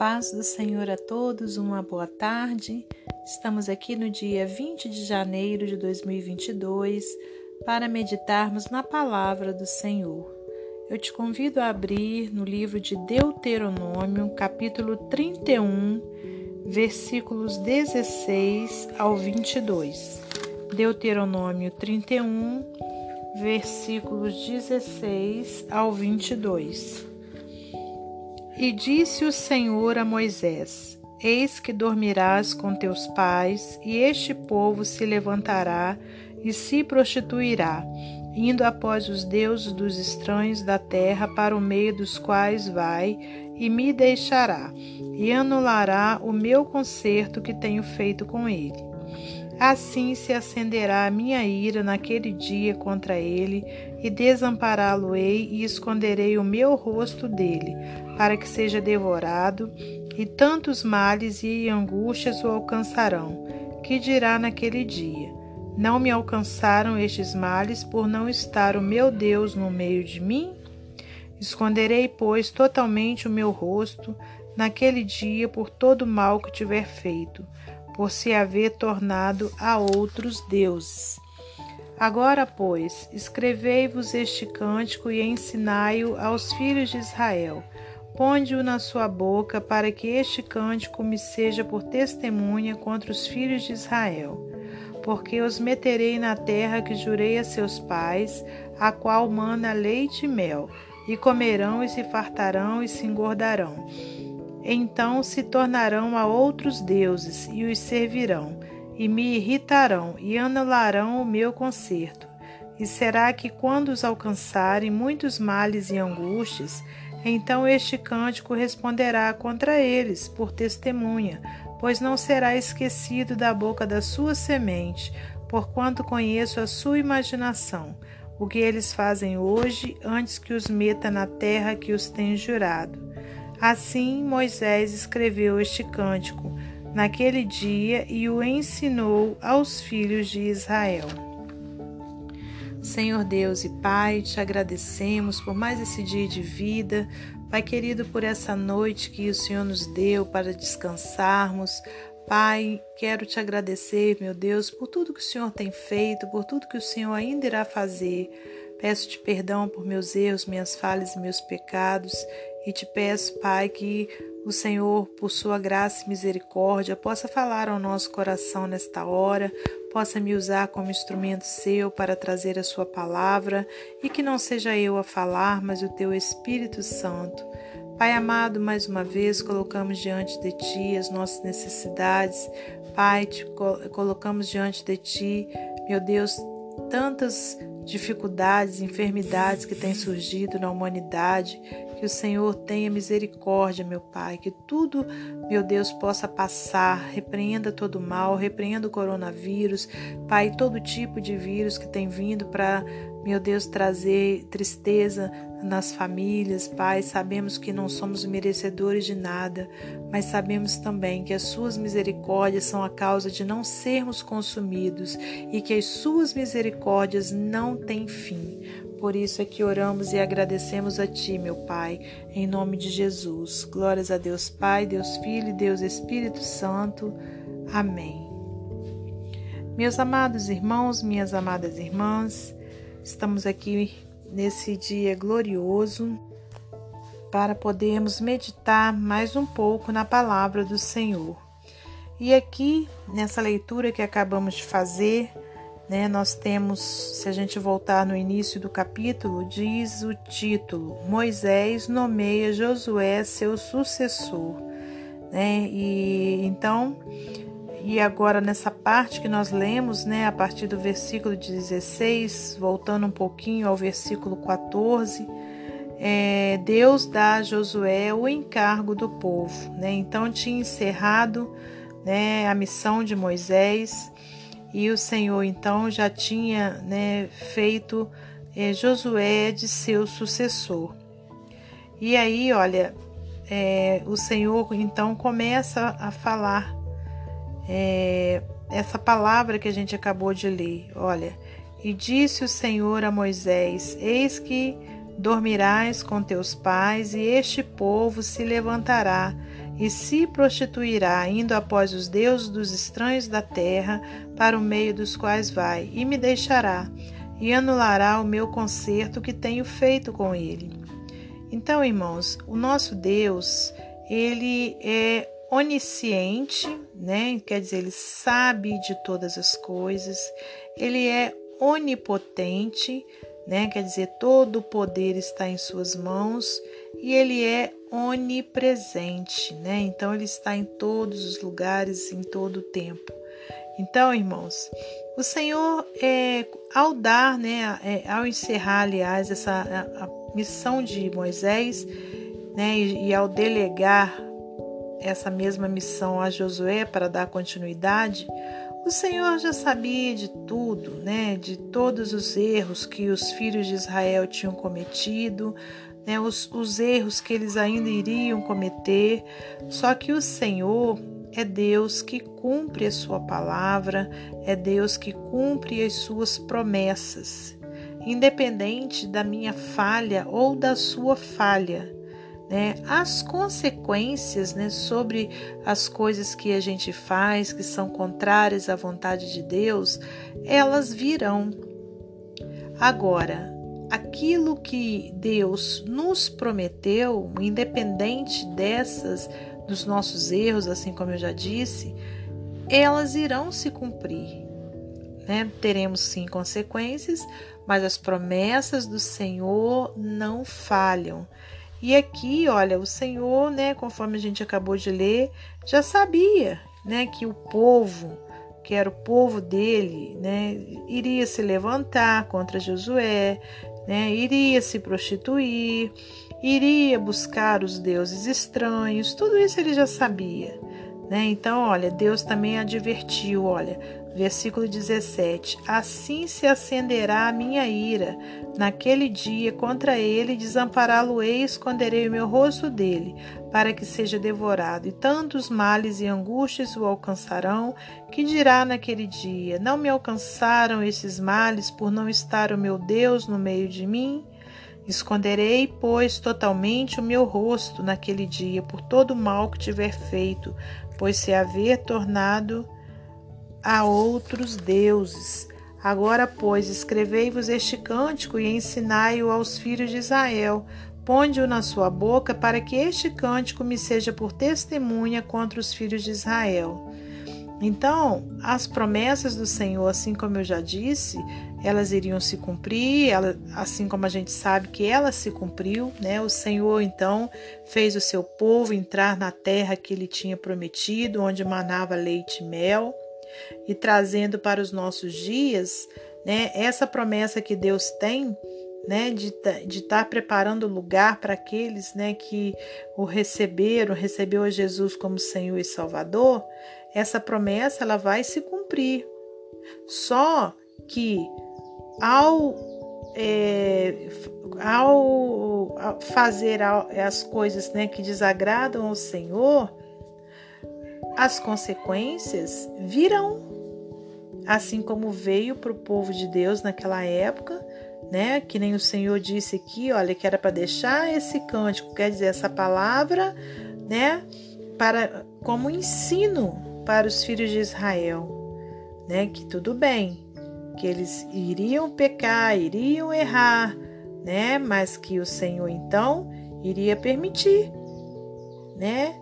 paz do Senhor a todos, uma boa tarde. Estamos aqui no dia 20 de janeiro de 2022 para meditarmos na palavra do Senhor. Eu te convido a abrir no livro de Deuteronômio, capítulo 31, versículos 16 ao 22. Deuteronômio 31, versículos 16 ao 22. E disse o Senhor a Moisés: Eis que dormirás com teus pais, e este povo se levantará e se prostituirá, indo após os deuses dos estranhos da terra para o meio dos quais vai, e me deixará, e anulará o meu concerto que tenho feito com ele. Assim se acenderá a minha ira naquele dia contra ele, e desampará-lo-ei e esconderei o meu rosto dele, para que seja devorado, e tantos males e angústias o alcançarão, que dirá naquele dia: Não me alcançaram estes males por não estar o meu Deus no meio de mim? Esconderei, pois, totalmente o meu rosto naquele dia por todo o mal que tiver feito por se haver tornado a outros deuses. Agora, pois, escrevei-vos este cântico e ensinai-o aos filhos de Israel. Ponde-o na sua boca, para que este cântico me seja por testemunha contra os filhos de Israel. Porque os meterei na terra que jurei a seus pais, a qual mana leite e mel, e comerão e se fartarão e se engordarão então se tornarão a outros deuses e os servirão, e me irritarão e anularão o meu conserto. E será que quando os alcançarem muitos males e angústias, então este cântico responderá contra eles por testemunha, pois não será esquecido da boca da sua semente, porquanto conheço a sua imaginação, o que eles fazem hoje, antes que os meta na terra que os tem jurado. Assim Moisés escreveu este cântico naquele dia e o ensinou aos filhos de Israel. Senhor Deus e Pai, te agradecemos por mais esse dia de vida, Pai querido, por essa noite que o Senhor nos deu para descansarmos. Pai, quero te agradecer, meu Deus, por tudo que o Senhor tem feito, por tudo que o Senhor ainda irá fazer. Peço-te perdão por meus erros, minhas falhas e meus pecados e te peço, Pai, que o Senhor, por sua graça e misericórdia, possa falar ao nosso coração nesta hora, possa me usar como instrumento seu para trazer a sua palavra e que não seja eu a falar, mas o teu Espírito Santo. Pai amado, mais uma vez colocamos diante de ti as nossas necessidades. Pai, te colocamos diante de ti, meu Deus, tantas dificuldades, enfermidades que têm surgido na humanidade, que o Senhor tenha misericórdia, meu Pai, que tudo, meu Deus, possa passar. Repreenda todo mal, repreenda o coronavírus, Pai, todo tipo de vírus que tem vindo para, meu Deus, trazer tristeza nas famílias, Pai. Sabemos que não somos merecedores de nada, mas sabemos também que as Suas misericórdias são a causa de não sermos consumidos e que as Suas misericórdias não têm fim. Por isso é que oramos e agradecemos a Ti, meu Pai, em nome de Jesus. Glórias a Deus Pai, Deus Filho e Deus Espírito Santo. Amém. Meus amados irmãos, minhas amadas irmãs, estamos aqui nesse dia glorioso para podermos meditar mais um pouco na palavra do Senhor. E aqui, nessa leitura que acabamos de fazer, né, nós temos, se a gente voltar no início do capítulo, diz o título: Moisés nomeia Josué seu sucessor. Né? E então, e agora nessa parte que nós lemos, né, a partir do versículo 16, voltando um pouquinho ao versículo 14, é, Deus dá a Josué o encargo do povo. Né? Então tinha encerrado né, a missão de Moisés e o Senhor então já tinha né, feito é, Josué de seu sucessor. E aí, olha, é, o Senhor então começa a falar é, essa palavra que a gente acabou de ler. Olha, e disse o Senhor a Moisés: Eis que dormirás com teus pais, e este povo se levantará e se prostituirá, indo após os deuses dos estranhos da terra, para o meio dos quais vai, e me deixará, e anulará o meu concerto que tenho feito com ele. Então, irmãos, o nosso Deus, ele é onisciente, né? Quer dizer, ele sabe de todas as coisas, ele é onipotente, né? Quer dizer, todo o poder está em suas mãos e ele é onipresente, né? Então ele está em todos os lugares, em todo o tempo. Então, irmãos, o Senhor, é, ao dar, né, é, ao encerrar, aliás, essa a, a missão de Moisés, né, e, e ao delegar essa mesma missão a Josué para dar continuidade, o Senhor já sabia de tudo, né? De todos os erros que os filhos de Israel tinham cometido, né? Os, os erros que eles ainda iriam cometer. Só que o Senhor é Deus que cumpre a sua palavra, é Deus que cumpre as suas promessas, independente da minha falha ou da sua falha né, as consequências né, sobre as coisas que a gente faz, que são contrárias à vontade de Deus, elas virão. Agora, aquilo que Deus nos prometeu, independente dessas, dos nossos erros, assim como eu já disse, elas irão se cumprir. Né? Teremos sim consequências, mas as promessas do Senhor não falham. E aqui, olha, o Senhor, né, conforme a gente acabou de ler, já sabia, né, que o povo, que era o povo dele, né, iria se levantar contra Josué, né, iria se prostituir, iria buscar os deuses estranhos, tudo isso ele já sabia. Né? Então, olha, Deus também advertiu, olha, Versículo 17: Assim se acenderá a minha ira naquele dia contra ele, desampará-lo-ei, esconderei o meu rosto dele, para que seja devorado. E tantos males e angústias o alcançarão, que dirá naquele dia: Não me alcançaram esses males por não estar o meu Deus no meio de mim? Esconderei, pois, totalmente o meu rosto naquele dia por todo o mal que tiver feito, pois se haver tornado a outros deuses. Agora, pois, escrevei-vos este cântico e ensinai-o aos filhos de Israel. Ponde-o na sua boca, para que este cântico me seja por testemunha contra os filhos de Israel. Então, as promessas do Senhor, assim como eu já disse, elas iriam se cumprir, ela, assim como a gente sabe que ela se cumpriu, né? O Senhor então fez o seu povo entrar na terra que ele tinha prometido, onde manava leite e mel e trazendo para os nossos dias, né, essa promessa que Deus tem, né, de estar tá preparando lugar para aqueles, né, que o receberam, recebeu a Jesus como Senhor e Salvador, essa promessa ela vai se cumprir. Só que ao é, ao fazer as coisas né, que desagradam ao Senhor, as consequências virão, assim como veio para o povo de Deus naquela época, né? Que nem o Senhor disse aqui, olha, que era para deixar esse cântico, quer dizer, essa palavra, né? Para como ensino para os filhos de Israel, né? Que tudo bem, que eles iriam pecar, iriam errar, né? Mas que o Senhor então iria permitir, né?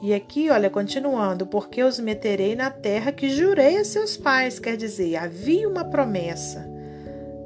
E aqui, olha, continuando, porque os meterei na terra que jurei a seus pais, quer dizer, havia uma promessa,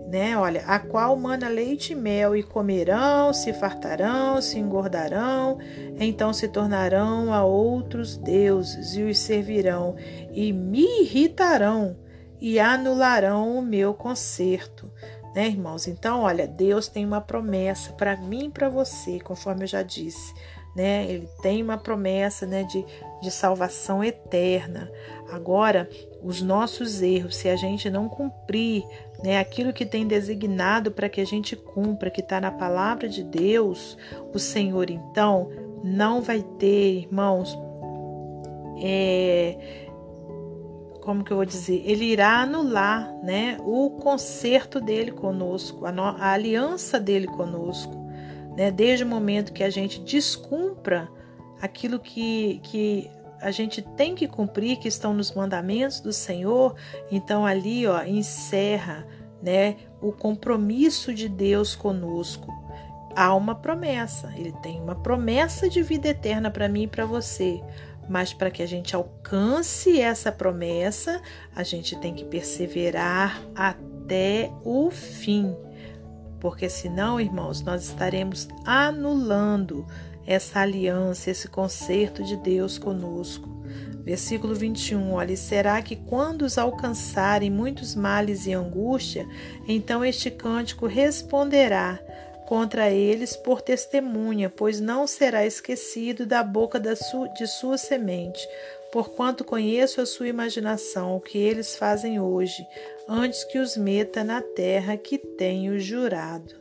né? Olha, a qual mana leite e mel, e comerão, se fartarão, se engordarão, então se tornarão a outros deuses e os servirão, e me irritarão e anularão o meu conserto. Né, irmãos? Então, olha, Deus tem uma promessa para mim e para você, conforme eu já disse né? Ele tem uma promessa, né, de, de salvação eterna. Agora, os nossos erros, se a gente não cumprir, né, aquilo que tem designado para que a gente cumpra, que está na palavra de Deus, o Senhor então não vai ter, irmãos, é, como que eu vou dizer? Ele irá anular, né, o conserto dele conosco, a, no, a aliança dele conosco né? Desde o momento que a gente descumpra aquilo que, que a gente tem que cumprir, que estão nos mandamentos do Senhor, então ali ó, encerra né, o compromisso de Deus conosco. Há uma promessa, ele tem uma promessa de vida eterna para mim e para você. Mas para que a gente alcance essa promessa, a gente tem que perseverar até o fim. Porque senão, irmãos, nós estaremos anulando essa aliança, esse concerto de Deus conosco. Versículo 21, olha, será que quando os alcançarem muitos males e angústia, então este cântico responderá contra eles por testemunha, pois não será esquecido da boca de sua semente, porquanto conheço a sua imaginação, o que eles fazem hoje, antes que os meta na terra que tenho jurado.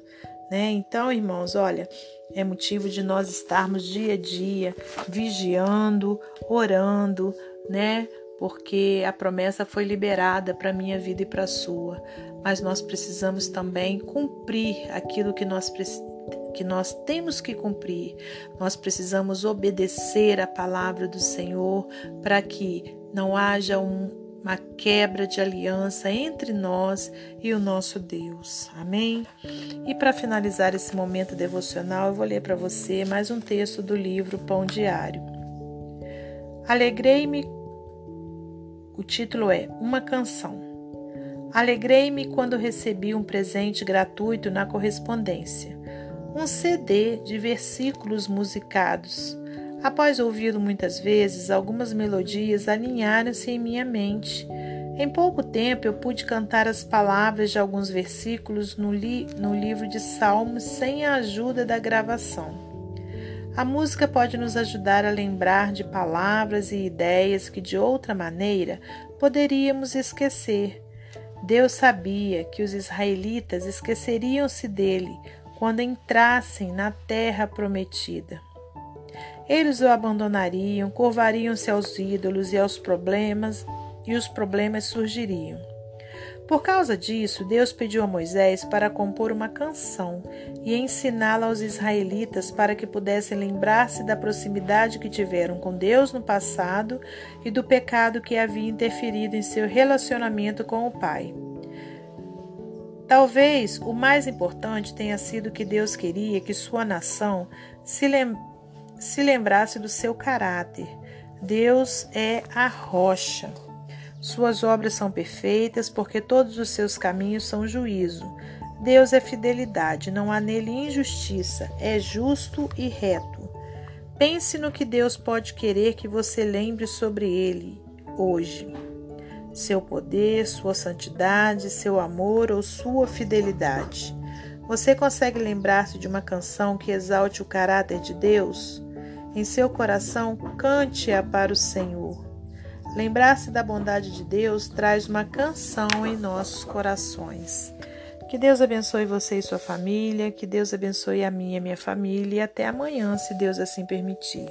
Né? Então, irmãos, olha, é motivo de nós estarmos dia a dia vigiando, orando, né? Porque a promessa foi liberada para minha vida e para a sua. Mas nós precisamos também cumprir aquilo que nós que nós temos que cumprir. Nós precisamos obedecer a palavra do Senhor para que não haja um, uma quebra de aliança entre nós e o nosso Deus. Amém? E para finalizar esse momento devocional, eu vou ler para você mais um texto do livro Pão Diário. Alegrei-me, o título é Uma Canção. Alegrei-me quando recebi um presente gratuito na correspondência, um CD de versículos musicados Após ouvi-lo muitas vezes, algumas melodias alinharam-se em minha mente. Em pouco tempo eu pude cantar as palavras de alguns versículos no, li no livro de Salmos sem a ajuda da gravação. A música pode nos ajudar a lembrar de palavras e ideias que de outra maneira poderíamos esquecer. Deus sabia que os israelitas esqueceriam-se dele quando entrassem na terra prometida. Eles o abandonariam, curvariam-se aos ídolos e aos problemas, e os problemas surgiriam. Por causa disso, Deus pediu a Moisés para compor uma canção e ensiná-la aos israelitas para que pudessem lembrar-se da proximidade que tiveram com Deus no passado e do pecado que havia interferido em seu relacionamento com o Pai. Talvez o mais importante tenha sido que Deus queria que sua nação se lembrasse se lembrasse do seu caráter. Deus é a rocha. Suas obras são perfeitas, porque todos os seus caminhos são juízo. Deus é fidelidade, não há nele injustiça, é justo e reto. Pense no que Deus pode querer que você lembre sobre ele hoje. Seu poder, sua santidade, seu amor ou sua fidelidade. Você consegue lembrar-se de uma canção que exalte o caráter de Deus? Em seu coração, cante-a para o Senhor. Lembrar-se da bondade de Deus traz uma canção em nossos corações. Que Deus abençoe você e sua família, que Deus abençoe a minha e a minha família e até amanhã, se Deus assim permitir.